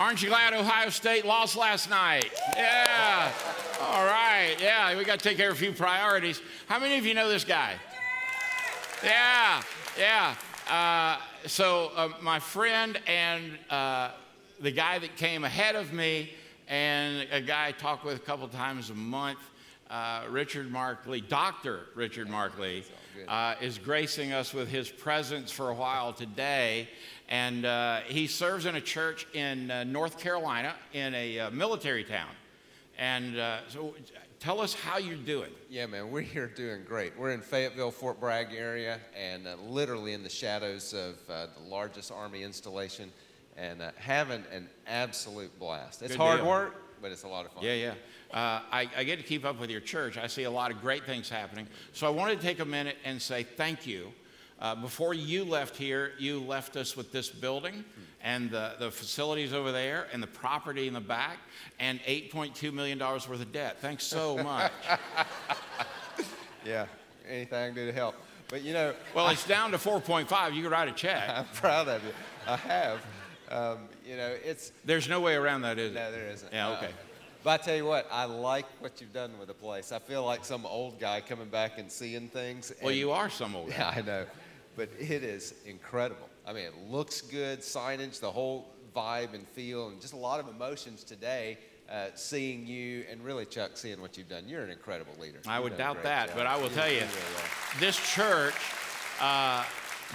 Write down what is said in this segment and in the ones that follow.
Aren't you glad Ohio State lost last night? Yeah. All right. Yeah, we got to take care of a few priorities. How many of you know this guy? Yeah. Yeah. Uh, so, uh, my friend and uh, the guy that came ahead of me, and a guy I talk with a couple times a month, uh, Richard Markley, Dr. Richard Markley, uh, is gracing us with his presence for a while today. And uh, he serves in a church in uh, North Carolina in a uh, military town. And uh, so tell us how you're doing. Yeah, man, we're here doing great. We're in Fayetteville, Fort Bragg area, and uh, literally in the shadows of uh, the largest Army installation, and uh, having an absolute blast. It's Good hard deal. work, but it's a lot of fun. Yeah, yeah. Uh, I, I get to keep up with your church. I see a lot of great things happening. So I wanted to take a minute and say thank you. Uh, before you left here, you left us with this building and the, the facilities over there and the property in the back and $8.2 million worth of debt. Thanks so much. Yeah, anything I can do to help. But you know, well, it's down to 4.5. You can write a check. I'm proud of you. I have. Um, you know, it's There's no way around that, is it? no, there? isn't. Yeah, Uh, okay. But I tell you what, I like what you've done with the place. I feel like some old guy coming back and seeing things. Well, you are some old. Guy. Yeah, I know. But it is incredible. I mean, it looks good, signage, the whole vibe and feel, and just a lot of emotions today. Uh, seeing you and really Chuck seeing what you've done, you're an incredible leader. I would doubt that, job. but I will tell you, really are. this church, uh,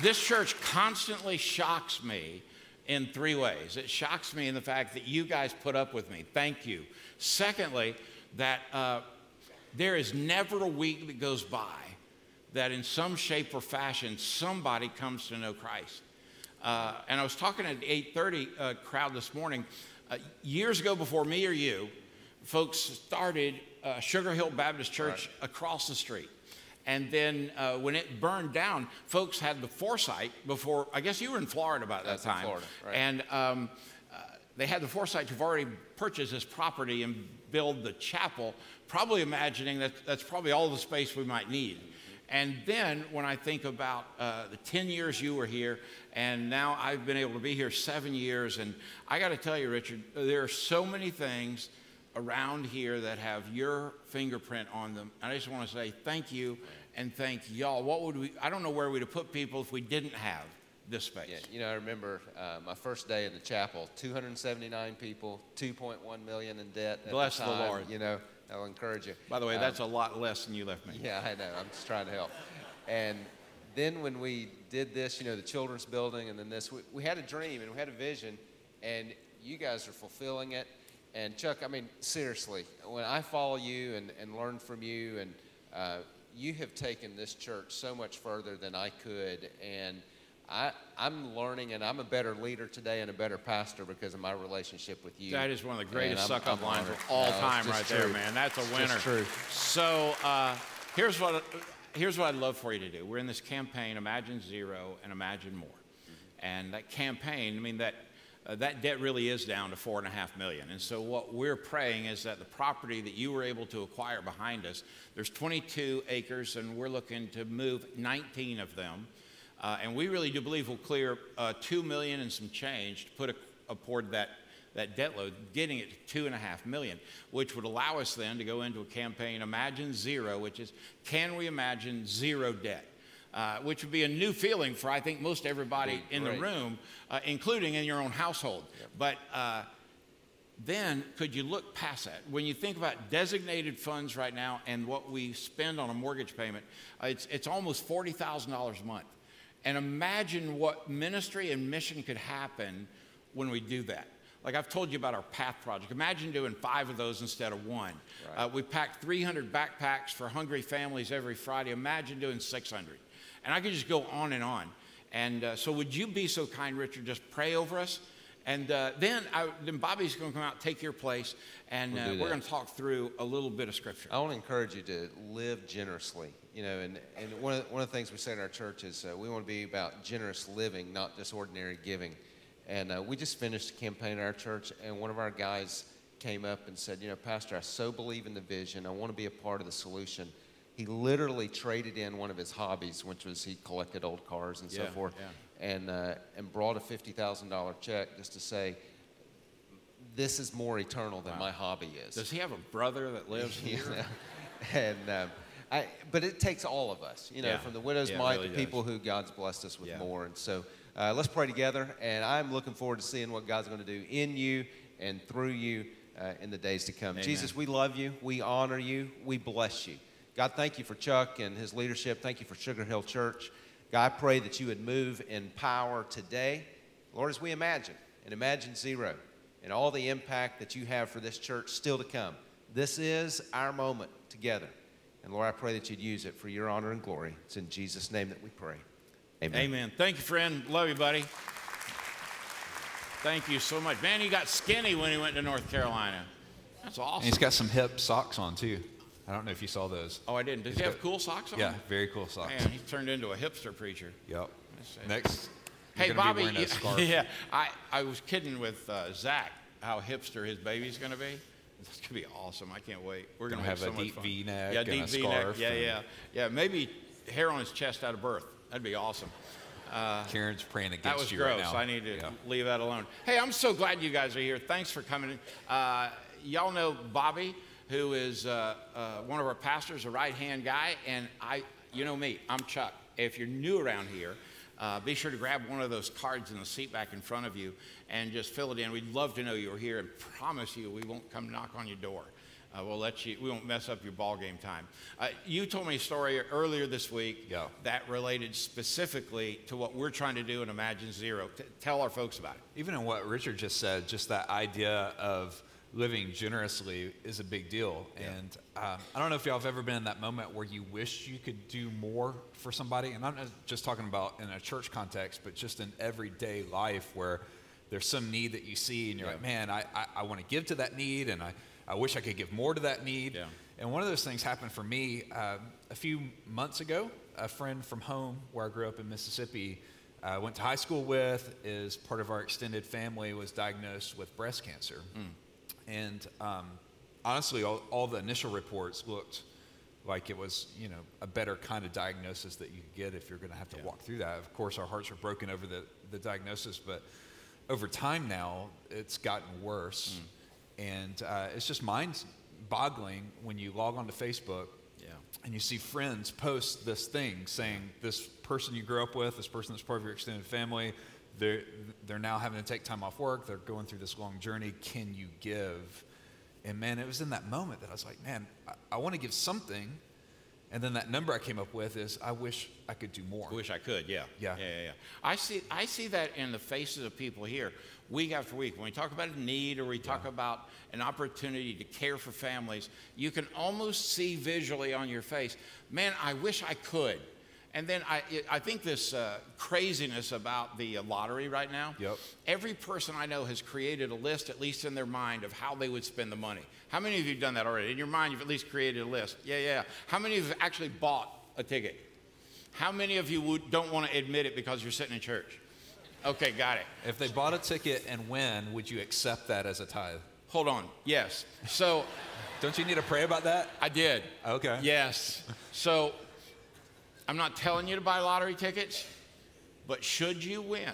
this church constantly shocks me in three ways. It shocks me in the fact that you guys put up with me. Thank you. Secondly, that uh, there is never a week that goes by that in some shape or fashion somebody comes to know Christ. Uh, and I was talking at the 8:30 uh, crowd this morning. Uh, years ago, before me or you, folks started uh, Sugar Hill Baptist Church across the street. And then uh, when it burned down, folks had the foresight before. I guess you were in Florida about that time. Florida, right. And um, uh, they had the foresight to have already purchased this property and build the chapel, probably imagining that that's probably all the space we might need. And then when I think about uh, the 10 years you were here, and now I've been able to be here seven years, and I got to tell you, Richard, there are so many things around here that have your fingerprint on them. And I just want to say thank you and thank y'all. What would we, I don't know where we'd have put people if we didn't have this space. Yeah, you know, I remember uh, my first day in the chapel, 279 people, 2.1 million in debt. Bless the, the. Lord. You know, I'll encourage you. By the way, Um, that's a lot less than you left me. Yeah, I know. I'm just trying to help. And then when we did this, you know, the children's building and then this, we, we had a dream and we had a vision, and you guys are fulfilling it. And Chuck, I mean, seriously, when I follow you and, and learn from you, and uh, you have taken this church so much further than I could. And I, I'm learning, and I'm a better leader today and a better pastor because of my relationship with you. That is one of the greatest suck up lines of all No, time, right there, man. That's a It's winner. true. So uh, here's what here's what I'd love for you to do. We're in this campaign, Imagine Zero and Imagine More, and that campaign. I mean that. Uh, that debt really is down to four and a half million. And so, what we're praying is that the property that you were able to acquire behind us, there's 22 acres, and we're looking to move 19 of them. Uh, and we really do believe we'll clear uh, two million and some change to put a, aboard that, that debt load, getting it to two and a half million, which would allow us then to go into a campaign, Imagine Zero, which is can we imagine zero debt? Uh, which would be a new feeling for, I think, most everybody in the great. room, uh, including in your own household. But uh, then could you look past that? When you think about designated funds right now and what we spend on a mortgage payment, uh, it's, it's almost $40,000 a month. And imagine what ministry and mission could happen when we do that. Like I've told you about our PATH project. Imagine doing five of those instead of one. Uh, we pack 300 backpacks for hungry families every Friday. Imagine doing 600. And I could just go on and on. And uh, so, would you be so kind, Richard? Just pray over us. And uh, then, I, then Bobby's going to come out, take your place, and we'll uh, we're going to talk through a little bit of scripture. I want to encourage you to live generously. You know, and, and one, of the, one of the things we say in our church is uh, we want to be about generous living, not just ordinary giving. And uh, we just finished a campaign in our church, and one of our guys came up and said, You know, Pastor, I so believe in the vision. I want to be a part of the solution. He literally traded in one of his hobbies, which was he collected old cars and so forth, yeah. and, uh, and brought a $50,000 check just to say, this is more eternal than my hobby is. Does he have a brother that lives here? and um, I, but it takes all of us, you know, Yeah. from the widow's Yeah, mite really to does. people who God's blessed us with Yeah. more. And so uh, let's pray together. And I'm looking forward to seeing what God's going to do in you and through you uh, in the days to come. Amen. Jesus, we love you. We honor you. We bless you. God, thank you for Chuck and his leadership. Thank you for Sugar Hill Church. God, I pray that you would move in power today. Lord, as we imagine and imagine zero and all the impact that you have for this church still to come, this is our moment together. And Lord, I pray that you'd use it for your honor and glory. It's in Jesus' name that we pray. Amen. Amen. Thank you, friend. Love you, buddy. Thank you so much. Man, he got skinny when he went to North Carolina. That's And awesome. he's got some hip socks on too. I don't know if you saw those. Oh, I didn't. Does he have cool socks on? Yeah, very cool socks. Man, he turned into a hipster preacher. Yep. see. Next. Hey, gonna Bobby. Be wearing a scarf. yeah, I, I was kidding with uh, Zach how hipster his baby's going to be. It's going to be awesome. I can't wait. We're going to Gonna have, have so a much deep fun. V-neck Yeah, and deep a V-neck. scarf Yeah, and- yeah, yeah. Maybe hair on his chest out of birth. That'd be awesome. Karen's praying against That was you gross. right now. I need to Yeah. leave that alone. Hey, I'm so glad you guys are here. Thanks for coming. Uh, y'all know Bobby, who is uh, uh, one of our pastors, a right hand guy, and I, you know me, I'm Chuck. If you're new around here, uh, be sure to grab one of those cards in the seat back in front of you and just fill it in. We'd love to know you're here and promise you we won't come knock on your door. Uh, we'll let you. We won't mess up your ball game time. Uh, you told me a story earlier this week Yeah. that related specifically to what we're trying to do in Imagine Zero. T- tell our folks about it. Even in what Richard just said, just that idea of living generously is a big deal. And um, I don't know if y'all have ever been in that moment where you wish you could do more for somebody. And I'm not just talking about in a church context, but just in everyday life where there's some need that you see and you're like, man, I, I, I want to give to that need and I, I wish I could give more to that need. Yeah. And one of those things happened for me um, a few months ago. A friend from home, where I grew up in Mississippi, uh, went to high school with, is part of our extended family, was diagnosed with breast cancer. And um, honestly, all, all the initial reports looked like it was, you know, a better kind of diagnosis that you could get if you're going to have to walk through that. Of course, our hearts are broken over the, the diagnosis, but over time now, it's gotten worse. And uh, it's just mind boggling when you log onto Facebook Yeah. and you see friends post this thing saying this person you grew up with, this person that's part of your extended family, they're, they're now having to take time off work. They're going through this long journey. Can you give? And man, it was in that moment that I was like, man, I, I want to give something. And then that number I came up with is, I wish I could do more. I wish I could. Yeah. Yeah. Yeah. Yeah. yeah. I see. I see that in the faces of people here, week after week. When we talk about a need or we talk about an opportunity to care for families, you can almost see visually on your face, man, I wish I could. And then I, I think this uh, craziness about the uh, lottery right now. Yep. Every person I know has created a list, at least in their mind, of how they would spend the money. How many of you have done that already? In your mind, you've at least created a list. Yeah, yeah. How many of you have actually bought a ticket? How many of you would, don't want to admit it because you're sitting in church? Okay, got it. If they bought a ticket and win, would you accept that as a tithe? Hold on. Yes. So Don't you need to pray about that? I did. Okay. Yes. So I'm not telling you to buy lottery tickets, but should you win?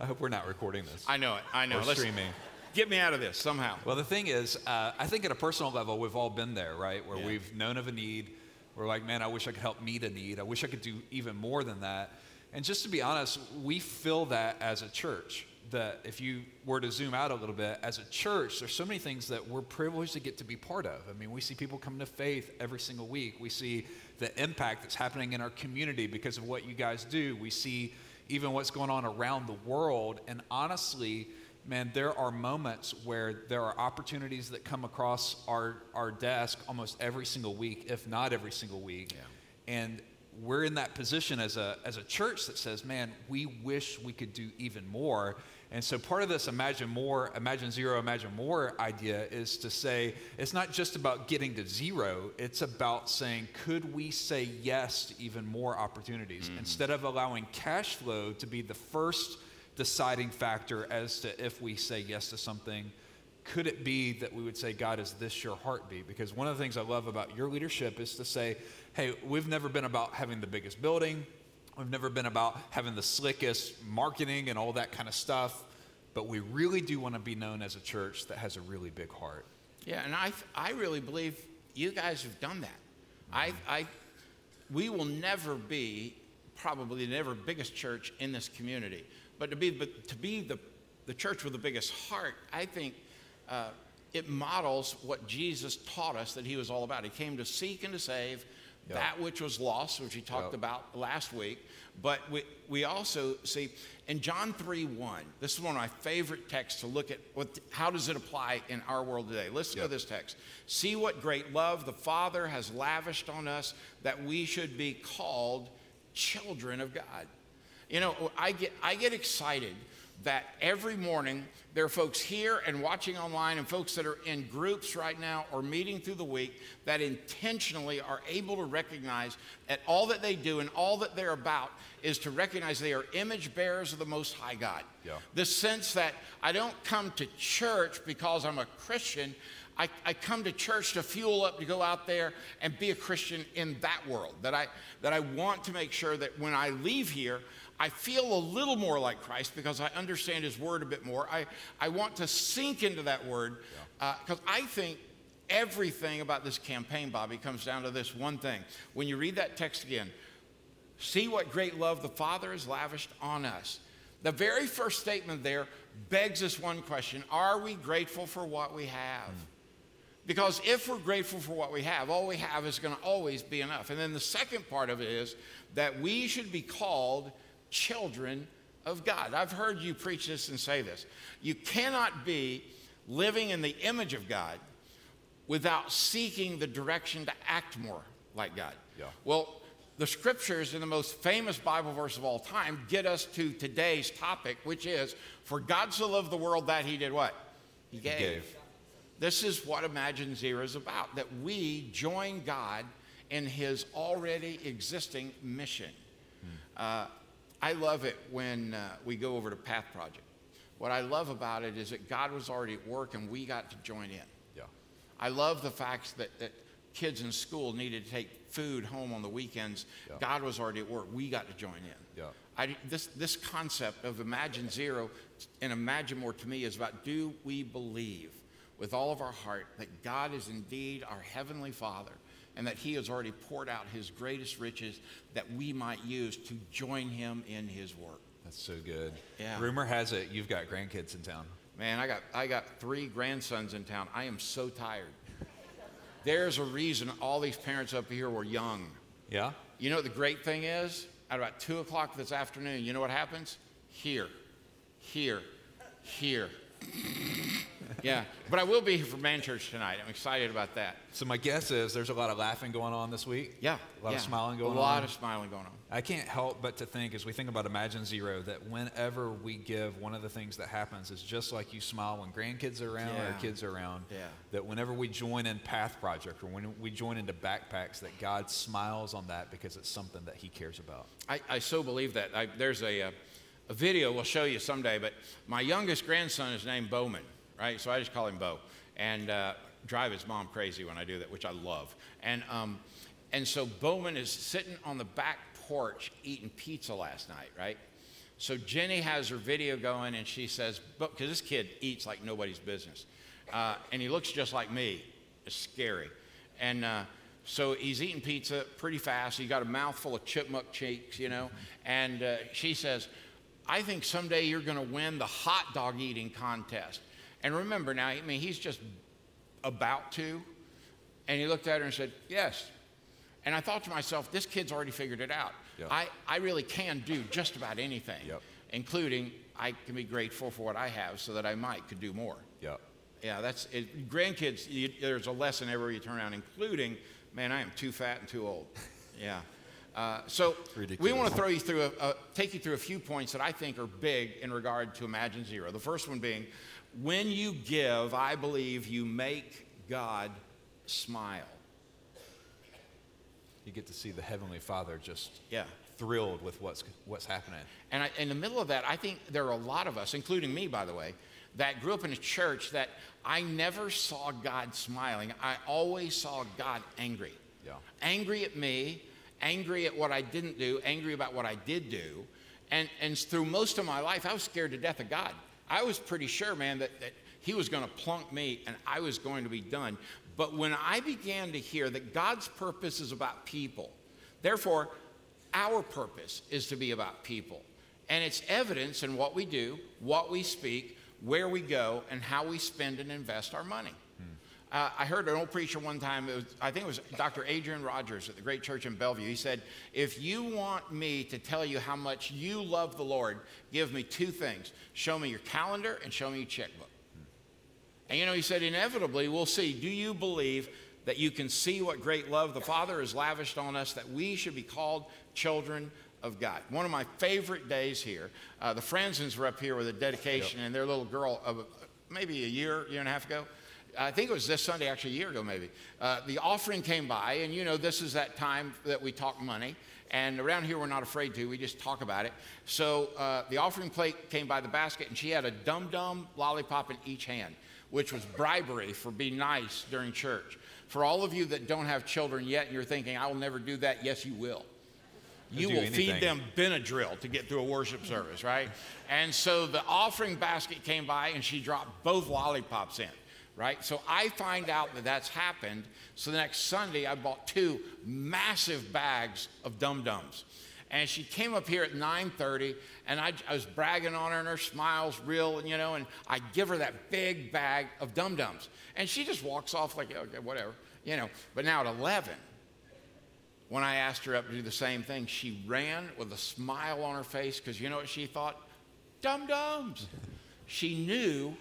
I hope we're not recording this. I know it. I know. Or Let's- streaming. Get me out of this somehow. Well, the thing is, uh, I think at a personal level, we've all been there, right? Where Yeah. we've known of a need. We're like, man, I wish I could help meet a need. I wish I could do even more than that. And just to be honest, we feel that as a church. That if you were to zoom out a little bit, as a church, there's so many things that we're privileged to get to be part of. I mean, we see people come to faith every single week. We see the impact that's happening in our community because of what you guys do. We see even what's going on around the world. And honestly, man, there are moments where there are opportunities that come across our, our desk almost every single week, if not every single week. And we're in that position as a, as a church that says, man, we wish we could do even more. And so part of this imagine more, imagine zero, imagine more idea is to say it's not just about getting to zero, it's about saying, could we say yes to even more opportunities? Mm-hmm. Instead of allowing cash flow to be the first deciding factor as to if we say yes to something, could it be that we would say, God, is this your heartbeat? Because one of the things I love about your leadership is to say, hey, we've never been about having the biggest building, we've never been about having the slickest marketing and all that kind of stuff. but we really do want to be known as a church that has a really big heart. Yeah, and I, I really believe you guys have done that. I, I, we will never be probably the never biggest church in this community, but to be, but to be the, the church with the biggest heart, I think uh, it models what Jesus taught us that he was all about. He came to seek and to save That which was lost, which he talked about last week. But we, we also see in John 3 1, this is one of my favorite texts to look at what, how does it apply in our world today. Listen to this text. See what great love the Father has lavished on us that we should be called children of God. You know, I get, I get excited that every morning there are folks here and watching online and folks that are in groups right now or meeting through the week that intentionally are able to recognize that all that they do and all that they're about is to recognize they are image bearers of the Most High God. Yeah. The sense that I don't come to church because I'm a Christian. I, I come to church to fuel up to go out there and be a Christian in that world. That I, that I want to make sure that when I leave here, I feel a little more like Christ because I understand His Word a bit more. I, I want to sink into that Word because uh, I think everything about this campaign, Bobby, comes down to this one thing. When you read that text again, See what great love the Father has lavished on us. The very first statement there begs us one question Are we grateful for what we have? Hmm. Because if we're grateful for what we have, all we have is going to always be enough. And then the second part of it is that we should be called children of God. I've heard you preach this and say this. You cannot be living in the image of God without seeking the direction to act more like God. Yeah. Well, the scriptures in the most famous Bible verse of all time get us to today's topic, which is for God so loved the world that he did what? He gave. gave. This is what Imagine Zero is about that we join God in his already existing mission. Uh, I love it when uh, we go over to Path Project. What I love about it is that God was already at work and we got to join in. Yeah. I love the fact that, that kids in school needed to take food home on the weekends. Yeah. God was already at work. We got to join in. Yeah. I, this, this concept of Imagine Zero and Imagine More to me is about do we believe with all of our heart that God is indeed our Heavenly Father and that He has already poured out His greatest riches that we might use to join Him in His work? That's so good. Yeah. Rumor has it you've got grandkids in town. Man, I got, I got three grandsons in town. I am so tired. There's a reason all these parents up here were young. Yeah? You know what the great thing is? At about 2 o'clock this afternoon, you know what happens? Here, here, here. Yeah, but I will be here for Man Church tonight. I'm excited about that. So my guess is there's a lot of laughing going on this week. Yeah. A lot yeah. of smiling going on. A lot of smiling going on. I can't help but to think, as we think about Imagine Zero, that whenever we give, one of the things that happens is just like you smile when grandkids are around Yeah. or kids are around. Yeah. That whenever we join in Path Project or when we join into backpacks, that God smiles on that because it's something that He cares about. I, I so believe that. I, there's a, uh, a video we'll show you someday, but my youngest grandson is named Bowman, right? So I just call him Bo. And uh, drive his mom crazy when I do that, which I love. And, um, and so Bowman is sitting on the back porch eating pizza last night, right? So Jenny has her video going and she says, because this kid eats like nobody's business. Uh, and he looks just like me. It's scary. And uh, so he's eating pizza pretty fast. He's got a mouthful of chipmunk cheeks, you know. And uh, she says, I think someday you're going to win the hot dog eating contest. And remember now, I mean, he's just about to. And he looked at her and said, Yes. And I thought to myself, this kid's already figured it out. Yep. I, I really can do just about anything, Yep. including I can be grateful for what I have so that I might could do more. Yep. Yeah, that's it. Grandkids, you, there's a lesson everywhere you turn around, including, man, I am too fat and too old. Yeah. Uh, so we want to throw you through a, a, take you through a few points that I think are big in regard to Imagine Zero. The first one being, when you give, I believe you make God smile. You get to see the Heavenly Father just Yeah. thrilled with what's, what's happening. And I, in the middle of that, I think there are a lot of us, including me, by the way, that grew up in a church that I never saw God smiling. I always saw God angry. Yeah. Angry at me, angry at what I didn't do, angry about what I did do. And, and through most of my life, I was scared to death of God. I was pretty sure, man, that, that he was going to plunk me and I was going to be done. But when I began to hear that God's purpose is about people, therefore, our purpose is to be about people. And it's evidence in what we do, what we speak, where we go, and how we spend and invest our money. Uh, I heard an old preacher one time, was, I think it was Dr. Adrian Rogers at the Great Church in Bellevue. He said, If you want me to tell you how much you love the Lord, give me two things show me your calendar and show me your checkbook. And you know, he said, inevitably, we'll see do you believe that you can see what great love the Father has lavished on us, that we should be called children of God. One of my favorite days here, uh, the Franzens were up here with a dedication, yep. and their little girl, of maybe a year, year and a half ago, I think it was this Sunday, actually a year ago maybe. Uh, the offering came by, and you know, this is that time that we talk money. And around here, we're not afraid to. We just talk about it. So uh, the offering plate came by the basket, and she had a dum dum lollipop in each hand, which was bribery for being nice during church. For all of you that don't have children yet, and you're thinking, I will never do that, yes, you will. You will anything. feed them Benadryl to get through a worship service, right? And so the offering basket came by, and she dropped both lollipops in right? So I find out that that's happened. So the next Sunday, I bought two massive bags of Dum Dums. And she came up here at 9:30, and I, I, was bragging on her, and her smiles real, you know. And I give her that big bag of Dum Dums, and she just walks off like, okay, whatever, you know. But now at 11, when I asked her up to do the same thing, she ran with a smile on her face because you know what she thought? Dum Dums. She knew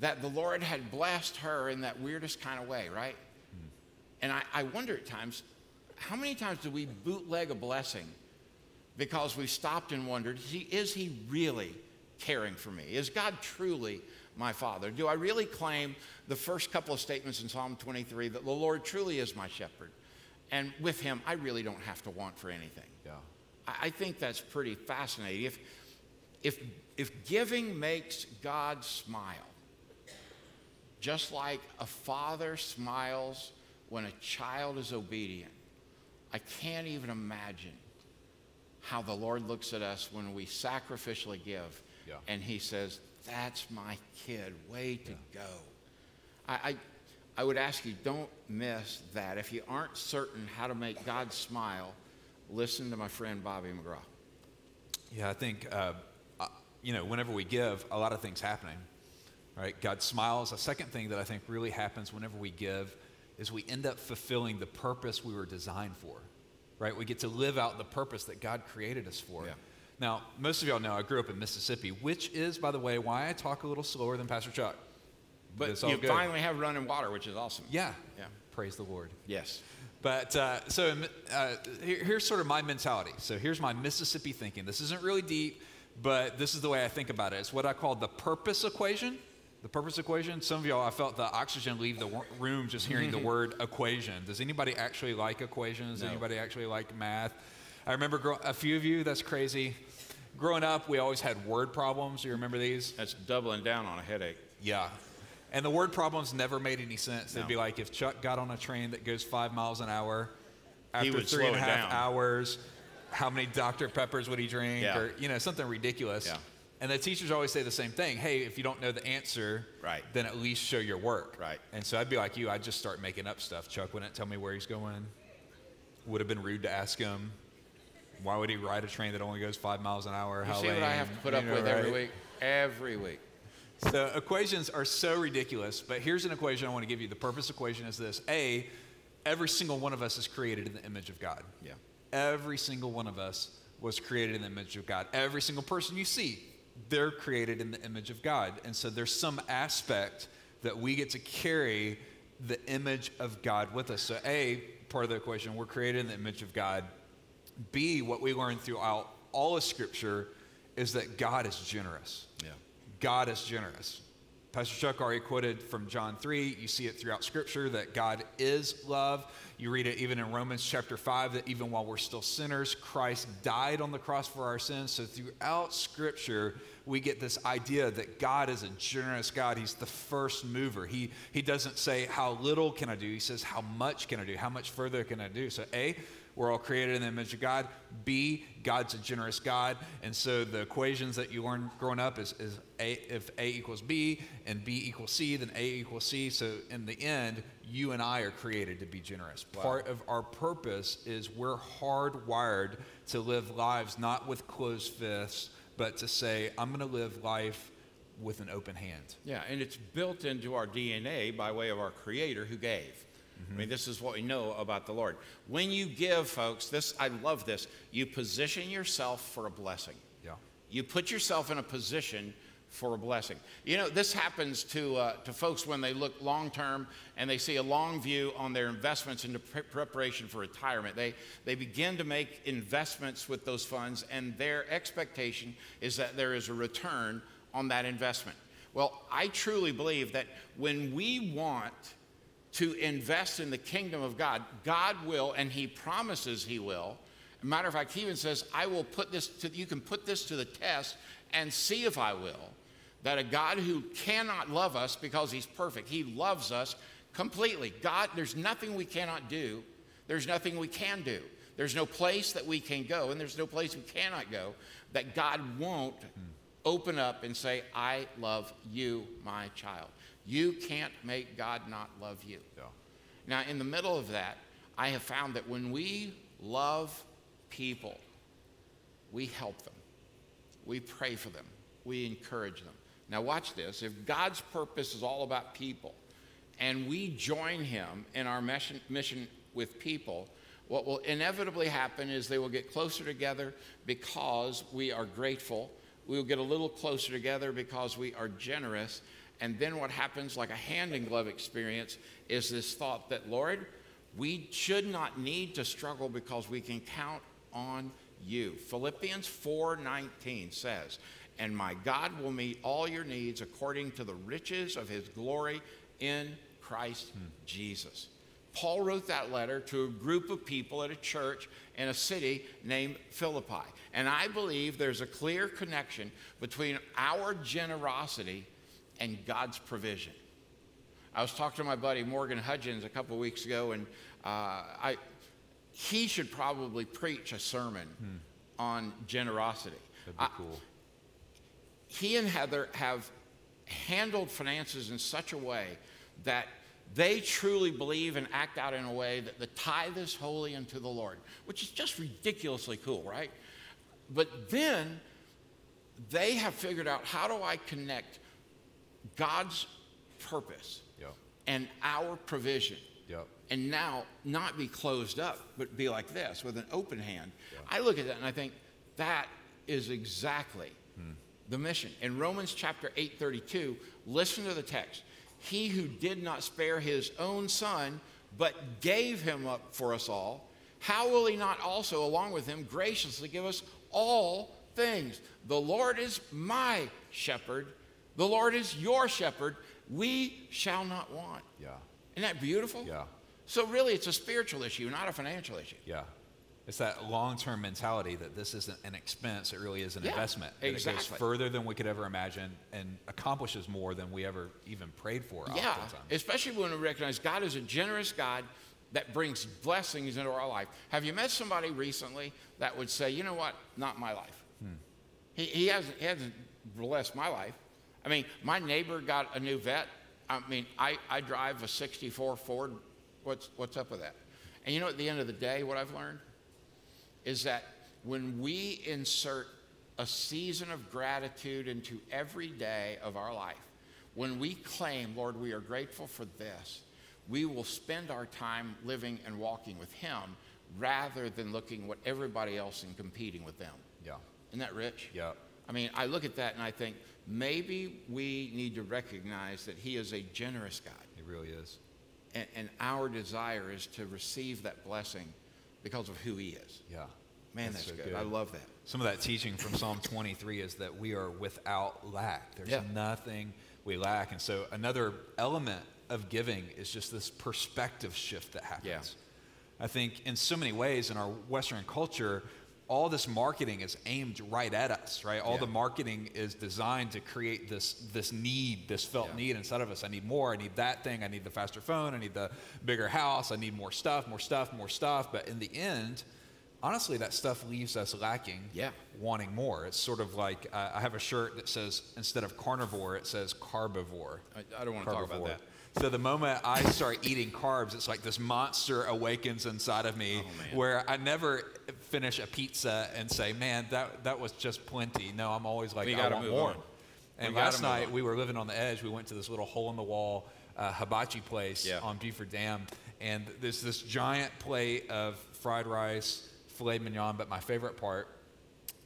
that the Lord had blessed her in that weirdest kind of way, right? Mm. And I, I wonder at times, how many times do we bootleg a blessing because we stopped and wondered, is he, is he really caring for me? Is God truly my Father? Do I really claim the first couple of statements in Psalm 23 that the Lord truly is my shepherd? And with him, I really don't have to want for anything. Yeah. I, I think that's pretty fascinating. If, if, if giving makes God smile, just like a father smiles when a child is obedient, I can't even imagine how the Lord looks at us when we sacrificially give yeah. and He says, That's my kid, way to yeah. go. I, I, I would ask you, don't miss that. If you aren't certain how to make God smile, listen to my friend Bobby McGraw. Yeah, I think, uh, you know, whenever we give, a lot of things happening right? God smiles. A second thing that I think really happens whenever we give is we end up fulfilling the purpose we were designed for, right? We get to live out the purpose that God created us for. Yeah. Now, most of y'all know I grew up in Mississippi, which is, by the way, why I talk a little slower than Pastor Chuck. But you good. finally have running water, which is awesome. Yeah. Yeah. Praise the Lord. Yes. But uh, so uh, here, here's sort of my mentality. So here's my Mississippi thinking. This isn't really deep, but this is the way I think about it. It's what I call the purpose equation the purpose equation. Some of y'all, I felt the oxygen leave the room just hearing the word equation. Does anybody actually like equations? No. anybody actually like math? I remember gro- a few of you, that's crazy. Growing up, we always had word problems. You remember these? That's doubling down on a headache. Yeah. And the word problems never made any sense. They'd be like if Chuck got on a train that goes five miles an hour, after three and a half down. hours, how many Dr. Peppers would he drink? Yeah. Or, you know, something ridiculous. Yeah. And the teachers always say the same thing. Hey, if you don't know the answer, right. then at least show your work. Right. And so I'd be like you. I'd just start making up stuff. Chuck wouldn't tell me where he's going. Would have been rude to ask him. Why would he ride a train that only goes five miles an hour? You How see lame? what I have to put you up know, with right? every week? Every week. So equations are so ridiculous. But here's an equation I want to give you. The purpose equation is this: A, every single one of us is created in the image of God. Yeah. Every single one of us was created in the image of God. Every single person you see they're created in the image of God. And so there's some aspect that we get to carry the image of God with us. So, A, part of the equation, we're created in the image of God. B, what we learn throughout all of Scripture is that God is generous. Yeah. God is generous. Pastor Chuck already quoted from John 3. You see it throughout Scripture that God is love. You read it even in Romans chapter 5 that even while we're still sinners, Christ died on the cross for our sins. So throughout Scripture, we get this idea that God is a generous God. He's the first mover. He, he doesn't say, How little can I do? He says, How much can I do? How much further can I do? So, A, we're all created in the image of God. B, God's a generous God. And so the equations that you learned growing up is, is a, if A equals B and B equals C, then A equals C. So in the end, you and I are created to be generous. Part of our purpose is we're hardwired to live lives not with closed fists, but to say, I'm going to live life with an open hand. Yeah, and it's built into our DNA by way of our Creator who gave. I mean, this is what we know about the Lord. When you give, folks, this I love this. You position yourself for a blessing. Yeah. You put yourself in a position for a blessing. You know, this happens to uh, to folks when they look long term and they see a long view on their investments into pre- preparation for retirement. They they begin to make investments with those funds, and their expectation is that there is a return on that investment. Well, I truly believe that when we want to invest in the kingdom of God, God will, and He promises He will. matter of fact, He even says, I will put this to, you can put this to the test and see if I will. That a God who cannot love us because He's perfect, He loves us completely. God, there's nothing we cannot do, there's nothing we can do. There's no place that we can go, and there's no place we cannot go that God won't hmm. open up and say, I love you, my child. You can't make God not love you. Yeah. Now, in the middle of that, I have found that when we love people, we help them, we pray for them, we encourage them. Now, watch this. If God's purpose is all about people, and we join Him in our mission, mission with people, what will inevitably happen is they will get closer together because we are grateful. We will get a little closer together because we are generous. And then what happens, like a hand in glove experience, is this thought that, Lord, we should not need to struggle because we can count on you. Philippians 4:19 says, "And my God will meet all your needs according to the riches of his glory in Christ hmm. Jesus." Paul wrote that letter to a group of people at a church in a city named Philippi. And I believe there's a clear connection between our generosity and God's provision. I was talking to my buddy Morgan Hudgens a couple weeks ago, and uh, I, he should probably preach a sermon on generosity. That'd be I- cool. he and Heather have handled finances in such a way that they truly believe and act out in a way that the tithe is holy unto the Lord, which is just ridiculously cool, right? But then they have figured out how do I connect God's purpose Yep. and our provision Yep. and now not be closed up, but be like this with an open hand. I look at that and I think that is exactly hmm. the mission. In Romans chapter 8:32, listen to the text. He who did not spare his own son, but gave him up for us all, how will he not also, along with him, graciously give us all things? The Lord is my shepherd. The Lord is your shepherd. We shall not want. Yeah. Isn't that beautiful? Yeah. So really, it's a spiritual issue, not a financial issue. Yeah. It's that long-term mentality that this isn't an expense; it really is an Yeah, investment. That It goes further than we could ever imagine and accomplishes more than we ever even prayed for. Yeah, oftentimes. especially when we recognize God is a generous God that brings blessings into our life. Have you met somebody recently that would say, you know what, not my life? Hmm. He, he, hasn't, he hasn't blessed my life. I mean, my neighbor got a new Vette. I mean, I, I drive a 64 Ford. What's, what's up with that? And you know, at the end of the day, what I've learned is that when we insert a season of gratitude into every day of our life, when we claim, Lord, we are grateful for this, we will spend our time living and walking with Him rather than looking what everybody else and competing with them. Yeah. Isn't that rich? Yeah. I mean, I look at that and I think maybe we need to recognize that He is a generous God. He really is. And, and our desire is to receive that blessing because of who He is. Yeah. Man, that's, so good. I love that. Some of that teaching from Psalm 23 is that we are without lack. There's Yeah. nothing we lack. And so another element of giving is just this perspective shift that happens. Yeah. I think in so many ways in our Western culture, all this marketing is aimed right at us, right? All Yeah. the marketing is designed to create this this need, this felt Yeah. need inside of us. I need more. I need that thing. I need the faster phone. I need the bigger house. I need more stuff, more stuff, more stuff. But in the end, honestly, that stuff leaves us lacking. Yeah. Wanting more. It's sort of like uh, I have a shirt that says instead of carnivore, it says carbivore. I, I don't want to talk about that. So the moment I start eating carbs, it's like this monster awakens inside of me, Oh, where I never finish a pizza and say, "Man, that that was just plenty." No, I'm always like, We "I want more." on. And We last night on. we were living on the edge. We went to this little hole in the wall uh, hibachi place Yeah. on Buford Dam, and there's this giant plate of fried rice, filet mignon. But my favorite part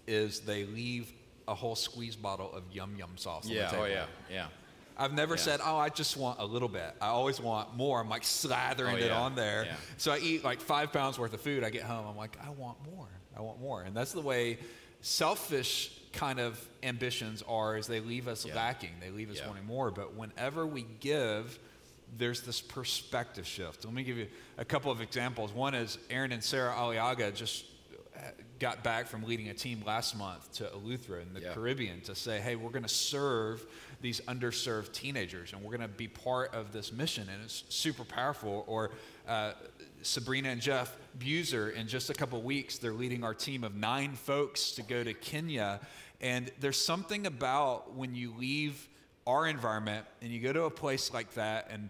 is they leave a whole squeeze bottle of yum yum sauce. on the Yeah. table. Oh yeah. Yeah. I've never Yeah. said, "Oh, I just want a little bit." I always want more. I'm like slathering Oh, it on there. Yeah. So I eat like five pounds worth of food. I get home. I'm like, I want more. I want more. And that's the way selfish kind of ambitions are. Is they leave us Yeah. lacking. They leave us Yeah. wanting more. But whenever we give, there's this perspective shift. Let me give you a couple of examples. One is Aaron and Sarah Aliaga just uh, got back from leading a team last month to Eleuthera in the Yeah. Caribbean to say, hey, we're going to serve these underserved teenagers and we're going to be part of this mission. And it's super powerful. Or uh, Sabrina and Jeff Buser, in just a couple weeks, they're leading our team of nine folks to go to Kenya. And there's something about when you leave our environment and you go to a place like that and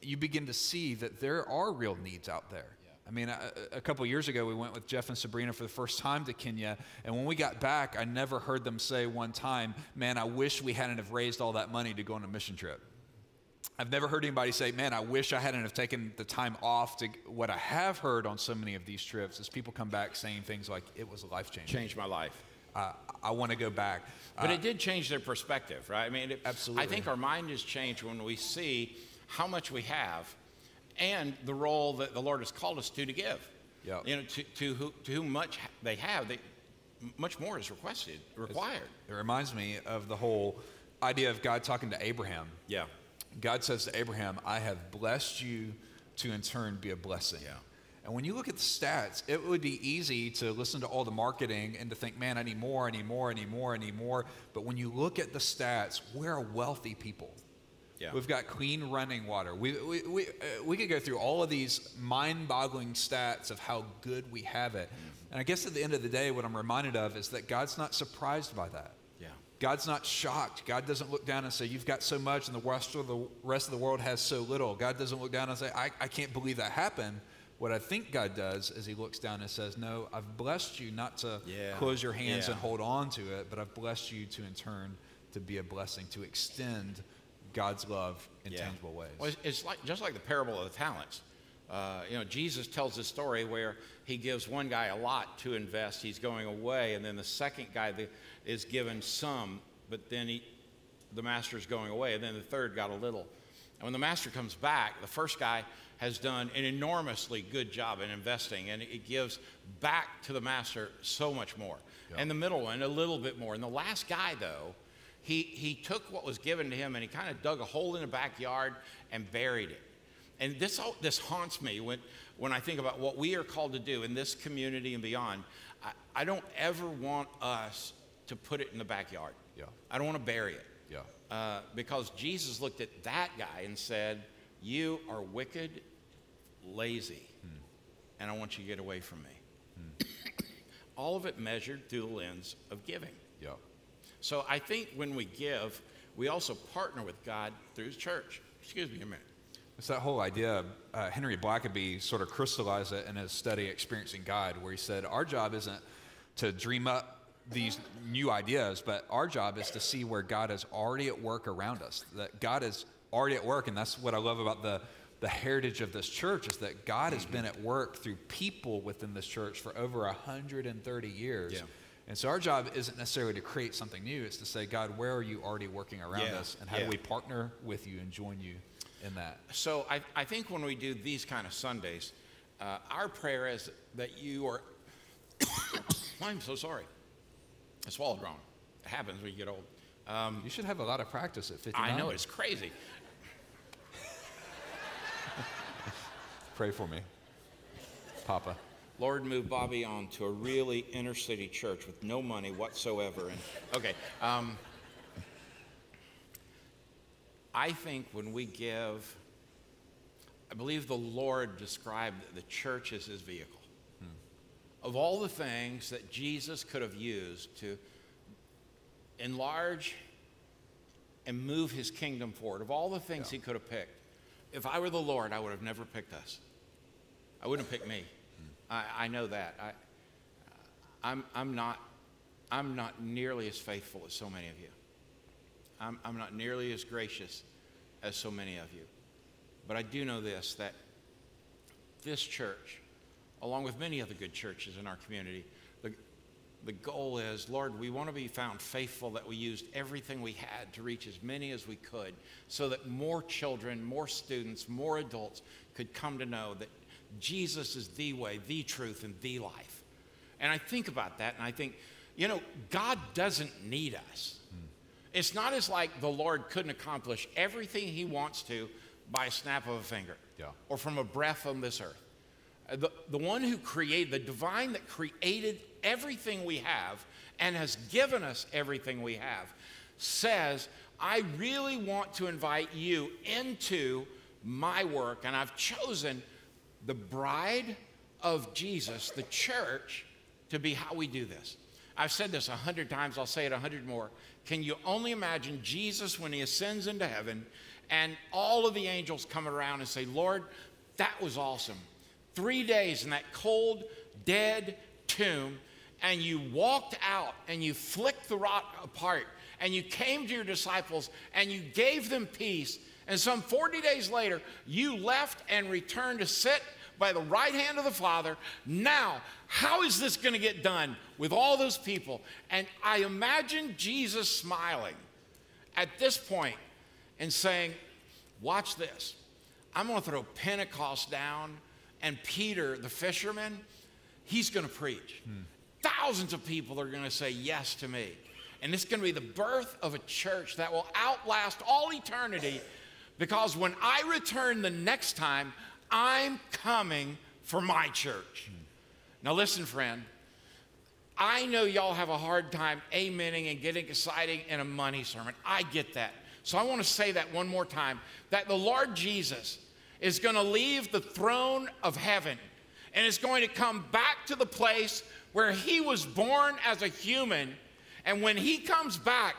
you begin to see that there are real needs out there. I mean, a, a couple years ago, we went with Jeff and Sabrina for the first time to Kenya, and when we got back, I never heard them say one time, "Man, I wish we hadn't have raised all that money to go on a mission trip." I've never heard anybody say, "Man, I wish I hadn't have taken the time off to." What I have heard on so many of these trips is people come back saying things like, "It was a life change. Changed my life. Uh, I want to go back." But Uh, it did change their perspective, right? I mean, it, Absolutely. I think our mind is changed when we see how much we have and the role that the Lord has called us to to give. Yeah. You know, to, to, who, to whom much they have, they, much more is requested, required. It reminds me of the whole idea of God talking to Abraham. Yeah. God says to Abraham, I have blessed you to in turn be a blessing. Yeah. And when you look at the stats, it would be easy to listen to all the marketing and to think, man, I need more, I need more, I need more, I need more. But when you look at the stats, we're a wealthy people. Yeah. We've got clean running water. We, we, we, uh, we could go through all of these mind boggling stats of how good we have it. And I guess at the end of the day, what I'm reminded of is that God's not surprised by that. Yeah. God's not shocked. God doesn't look down and say, You've got so much, and the rest of the, rest of the world has so little. God doesn't look down and say, I, I can't believe that happened. What I think God does is He looks down and says, No, I've blessed you not to Yeah. close your hands Yeah. and hold on to it, but I've blessed you to, in turn, to be a blessing, to extend God's love in Yeah. tangible ways. Well, it's, like just like the parable of the talents. Uh, you know, Jesus tells this story where he gives one guy a lot to invest. He's going away, and then the second guy is given some, but then he, the master's going away, and then the third got a little. And when the master comes back, the first guy has done an enormously good job in investing, and it gives back to the master so much more. And the middle one, a little bit more. And the last guy, though, he, he took what was given to him and he kind of dug a hole in the backyard and buried it. And this, this haunts me when, when I think about what we are called to do in this community and beyond. I, I don't ever want us to put it in the backyard. Yeah. I don't want to bury it. Yeah. Uh, because Jesus looked at that guy and said, You are wicked, lazy, and I want you to get away from me. All of it measured through the lens of giving. Yeah. So I think when we give, we also partner with God through His church. Excuse me a minute. It's that whole idea. Uh, Henry Blackaby sort of crystallized it in his study, Experiencing God, where he said, Our job isn't to dream up these new ideas, but our job is to see where God is already at work around us. That God is already at work, and that's what I love about the, the heritage of this church is that God has been at work through people within this church for over 130 years. Yeah. And so our job isn't necessarily to create something new, it's to say, God, where are you already working around Yeah, us? And how yeah. do we partner with you and join you in that? So I, I think when we do these kind of Sundays, uh, our prayer is that you are. I'm so sorry. I swallowed wrong. It happens when you get old. Um, You should have a lot of practice at 59. I know it's crazy. Pray for me, Papa. Lord, move Bobby on to a really inner city church with no money whatsoever. And okay, um, I think when we give, I believe the Lord described the church as his vehicle. Hmm. Of all the things that Jesus could have used to enlarge and move his kingdom forward, of all the things yeah. he could have picked, if I were the Lord, I would have never picked us. I wouldn't have picked me. I, I know that. I, I'm, I'm, not, I'm not nearly as faithful as so many of you. I'm, I'm not nearly as gracious as so many of you. But I do know this that this church, along with many other good churches in our community, the, the goal is Lord, we want to be found faithful that we used everything we had to reach as many as we could so that more children, more students, more adults could come to know that Jesus is the way, the truth, and the life. And I think about that and I think, you know, God doesn't need us. It's not as like the Lord couldn't accomplish everything he wants to by a snap of a finger yeah. or from a breath on this earth. Uh, the, the one who created, the divine that created everything we have and has given us everything we have, says, I really want to invite you into my work, and I've chosen the bride of Jesus, the church, to be how we do this. I've said this a hundred times, I'll say it a hundred more. Can you only imagine Jesus when he ascends into heaven and all of the angels come around and say, Lord, that was awesome. Three days in that cold, dead tomb, and you walked out and you flicked the rock apart and you came to your disciples and you gave them peace. And some 40 days later, you left and returned to sit by the right hand of the Father. Now, how is this going to get done with all those people? And I imagine Jesus smiling at this point and saying, Watch this. I'm going to throw Pentecost down, and Peter, the fisherman, he's going to preach. Hmm. Thousands of people are going to say yes to me. And it's going to be the birth of a church that will outlast all eternity because when I return the next time, I'm coming for my church. Now, listen, friend. I know y'all have a hard time amening and getting exciting in a money sermon. I get that. So I want to say that one more time that the Lord Jesus is going to leave the throne of heaven and is going to come back to the place where he was born as a human. And when he comes back,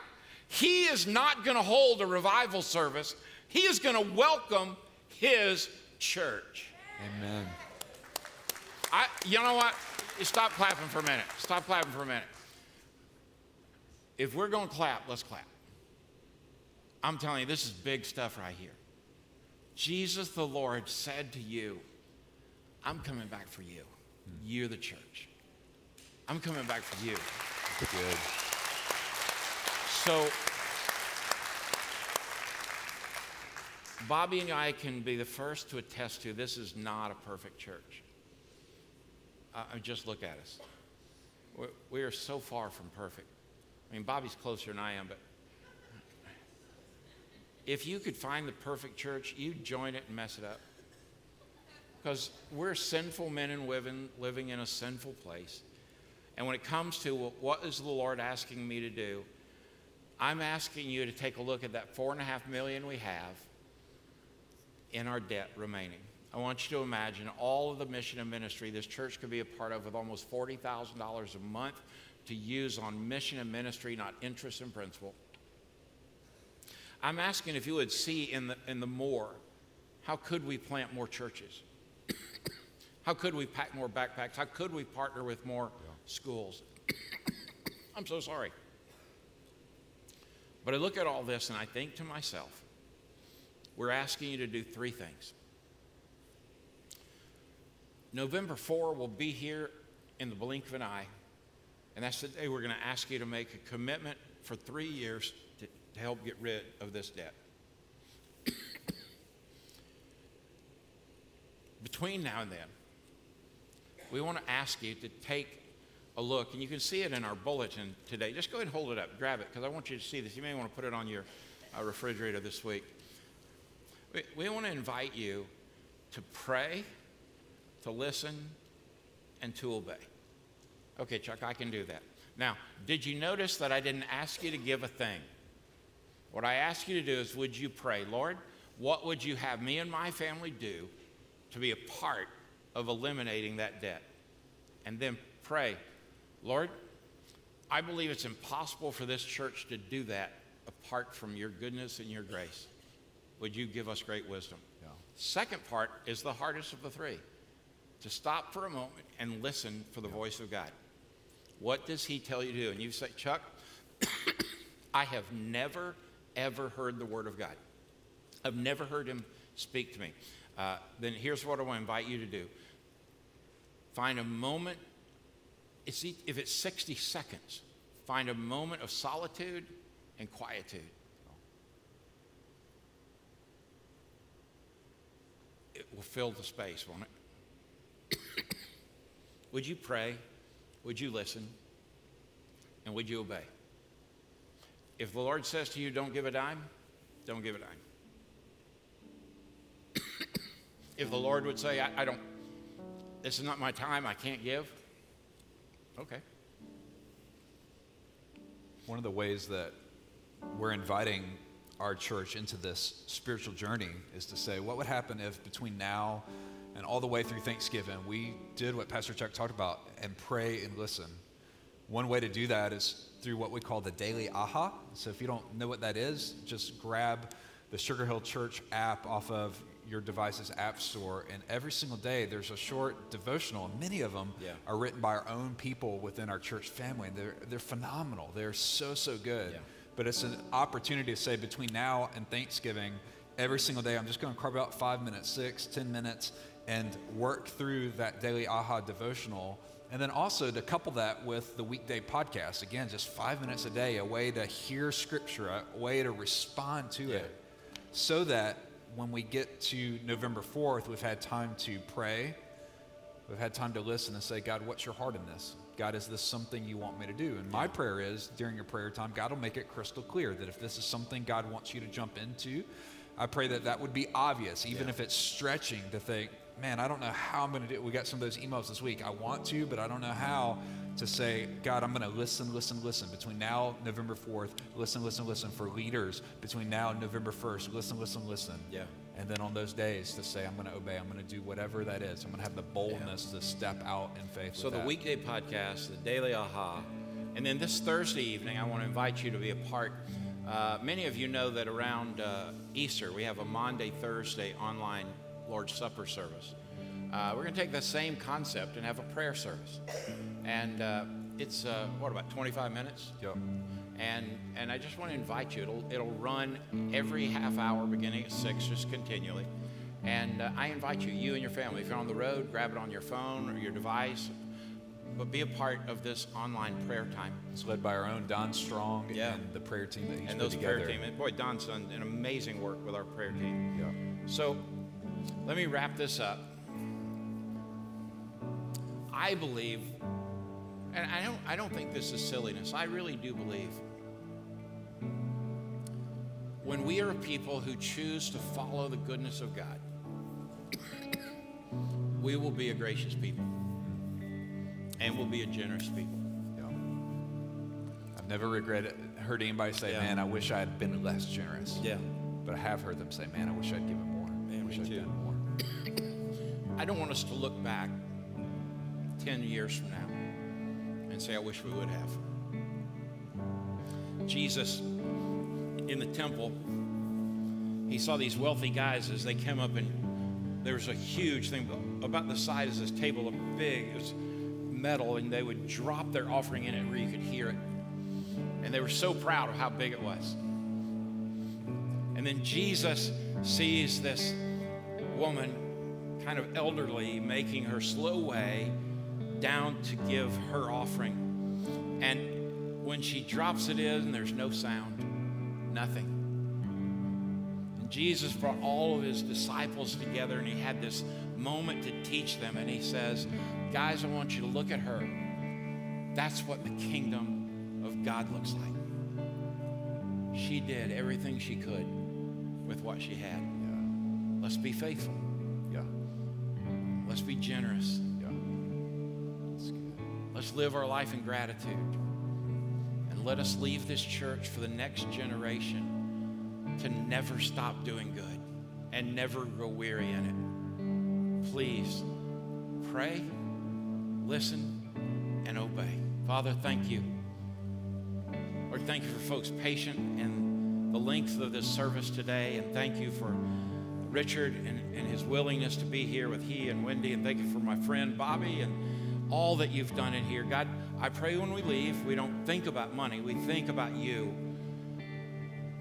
he is not going to hold a revival service, he is going to welcome his church. Amen. I, you know what? Stop clapping for a minute. Stop clapping for a minute. If we're going to clap, let's clap. I'm telling you, this is big stuff right here. Jesus the Lord said to you, I'm coming back for you. Hmm. You're the church. I'm coming back for you. Good. So, Bobby and I can be the first to attest to this is not a perfect church. Uh, just look at us. We're, we are so far from perfect. I mean, Bobby's closer than I am, but if you could find the perfect church, you'd join it and mess it up. Because we're sinful men and women living in a sinful place. And when it comes to what is the Lord asking me to do, I'm asking you to take a look at that four and a half million we have in our debt remaining. I want you to imagine all of the mission and ministry this church could be a part of with almost $40,000 a month to use on mission and ministry, not interest and principal. I'm asking if you would see in the, in the more, how could we plant more churches? how could we pack more backpacks? How could we partner with more yeah. schools? I'm so sorry. But I look at all this and I think to myself, we're asking you to do three things. November 4 will be here in the blink of an eye. And that's the day we're going to ask you to make a commitment for three years to, to help get rid of this debt. Between now and then, we want to ask you to take a look, and you can see it in our bulletin today. Just go ahead and hold it up, grab it, because I want you to see this. You may want to put it on your uh, refrigerator this week. We, we want to invite you to pray, to listen, and to obey. Okay, Chuck, I can do that. Now, did you notice that I didn't ask you to give a thing? What I ask you to do is, would you pray, Lord, what would you have me and my family do to be a part of eliminating that debt? And then pray, Lord, I believe it's impossible for this church to do that apart from your goodness and your grace. Would you give us great wisdom? Yeah. Second part is the hardest of the three to stop for a moment and listen for the voice of God. What does He tell you to do? And you say, Chuck, I have never, ever heard the Word of God. I've never heard Him speak to me. Uh, then here's what I want to invite you to do find a moment, if it's 60 seconds, find a moment of solitude and quietude. It will fill the space, won't it? would you pray? Would you listen? And would you obey? If the Lord says to you, don't give a dime, don't give a dime. if the Lord would say, I, I don't, this is not my time, I can't give, okay. One of the ways that we're inviting our church into this spiritual journey is to say, what would happen if between now and all the way through Thanksgiving, we did what Pastor Chuck talked about and pray and listen? One way to do that is through what we call the daily aha. So if you don't know what that is, just grab the Sugar Hill Church app off of your device's app store, and every single day there's a short devotional. and Many of them Yeah. are written by our own people within our church family. and They're, they're phenomenal. They're so, so good. Yeah. But it's an opportunity to say between now and Thanksgiving, every single day, I'm just going to carve out five minutes, six, ten minutes, and work through that daily AHA devotional. And then also to couple that with the weekday podcast. Again, just five minutes a day, a way to hear scripture, a way to respond to Yeah. it, so that when we get to November 4th, we've had time to pray, We've had time to listen and say, God, what's your heart in this? God, is this something you want me to do? And my prayer is during your prayer time, God will make it crystal clear that if this is something God wants you to jump into, I pray that that would be obvious, even Yeah. if it's stretching to think, man, I don't know how I'm going to do it. We got some of those emails this week. I want to, but I don't know how to say, God, I'm going to listen, listen, listen. Between now, November 4th, listen, listen, listen. For leaders, between now and November 1st, listen, listen, listen. Yeah. And then on those days to say, I'm going to obey, I'm going to do whatever that is. I'm going to have the boldness to step out in faith. So the that. weekday podcast, the daily aha, and then this Thursday evening, I want to invite you to be a part. Uh, many of you know that around uh, Easter we have a Maundy, Thursday online Lord's Supper service. Uh, we're going to take the same concept and have a prayer service, and uh, it's uh, what about 25 minutes? Yep. And and I just want to invite you. It'll it'll run every half hour, beginning at six, just continually. And uh, I invite you, you and your family, if you're on the road, grab it on your phone or your device, but be a part of this online prayer time. It's led by our own Don Strong Yeah. and the prayer team that he's and those prayer together. team. And boy, Don's done an amazing work with our prayer team. Yeah. So let me wrap this up. I believe, and I don't, I don't think this is silliness. I really do believe when we are a people who choose to follow the goodness of God, we will be a gracious people and we'll be a generous people. Yeah. I've never regretted heard anybody say, Yeah. "Man, I wish I had been less generous." Yeah. But I have heard them say, "Man, I wish I'd given more. Man, I wish I'd too. done more." I don't want us to look back 10 years from now and say, I wish we would have. Jesus in the temple, he saw these wealthy guys as they came up, and there was a huge thing about the size of this table, a big, it was metal, and they would drop their offering in it where you could hear it. And they were so proud of how big it was. And then Jesus sees this woman, kind of elderly, making her slow way down to give her offering. And when she drops it in, there's no sound, nothing. And Jesus brought all of his disciples together and he had this moment to teach them. And he says, Guys, I want you to look at her. That's what the kingdom of God looks like. She did everything she could with what she had. Yeah. Let's be faithful. Yeah. Let's be generous. Let's live our life in gratitude. And let us leave this church for the next generation to never stop doing good and never grow weary in it. Please pray, listen, and obey. Father, thank you. Lord, thank you for folks patient in the length of this service today. And thank you for Richard and, and his willingness to be here with he and Wendy. And thank you for my friend Bobby and all that you've done in here. God, I pray when we leave, we don't think about money, we think about you.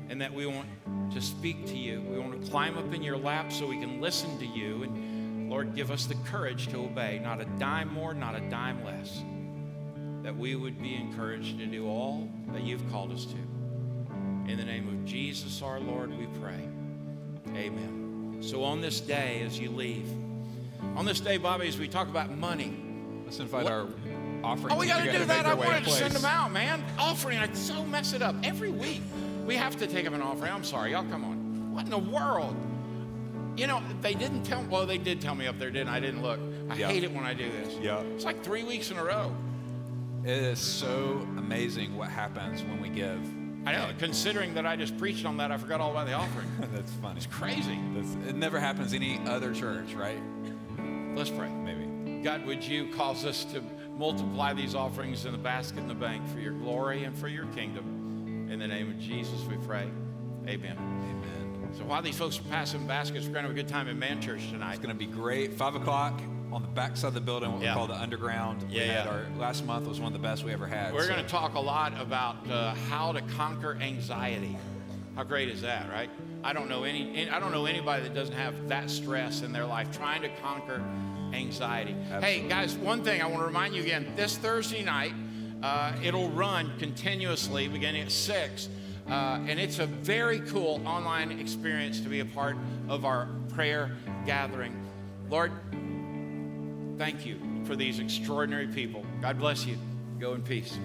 And that we want to speak to you. We want to climb up in your lap so we can listen to you. And Lord, give us the courage to obey, not a dime more, not a dime less. That we would be encouraged to do all that you've called us to. In the name of Jesus our Lord, we pray. Amen. So on this day, as you leave, on this day, Bobby, as we talk about money, Let's invite What- our offering Oh, we got to do that. I wanted to send them out, man. Offering, I so mess it up every week. We have to take up an offering. I'm sorry, y'all. Come on. What in the world? You know, they didn't tell. Well, they did tell me up there, didn't I? I didn't look. I hate it when I do this. Yeah. It's like three weeks in a row. It is so amazing what happens when we give. I know. Considering that I just preached on that, I forgot all about the offering. That's funny. It's crazy. That's, it never happens any other church, right? Let's pray. Maybe. God, would you cause us to multiply these offerings in the basket in the bank for your glory and for your kingdom? In the name of Jesus, we pray. Amen. Amen. So while these folks are passing baskets, we're going to have a good time in Man Church tonight. It's going to be great. Five o'clock on the back side of the building, what Yeah. we call the underground. Yeah, yeah. our last month was one of the best we ever had. We're so- going to talk a lot about uh, how to conquer anxiety. How great is that, right? I don't know any. I don't know anybody that doesn't have that stress in their life trying to conquer anxiety. Hey, guys, one thing I want to remind you again: this Thursday night, uh, it'll run continuously beginning at six, uh, and it's a very cool online experience to be a part of our prayer gathering. Lord, thank you for these extraordinary people. God bless you. Go in peace.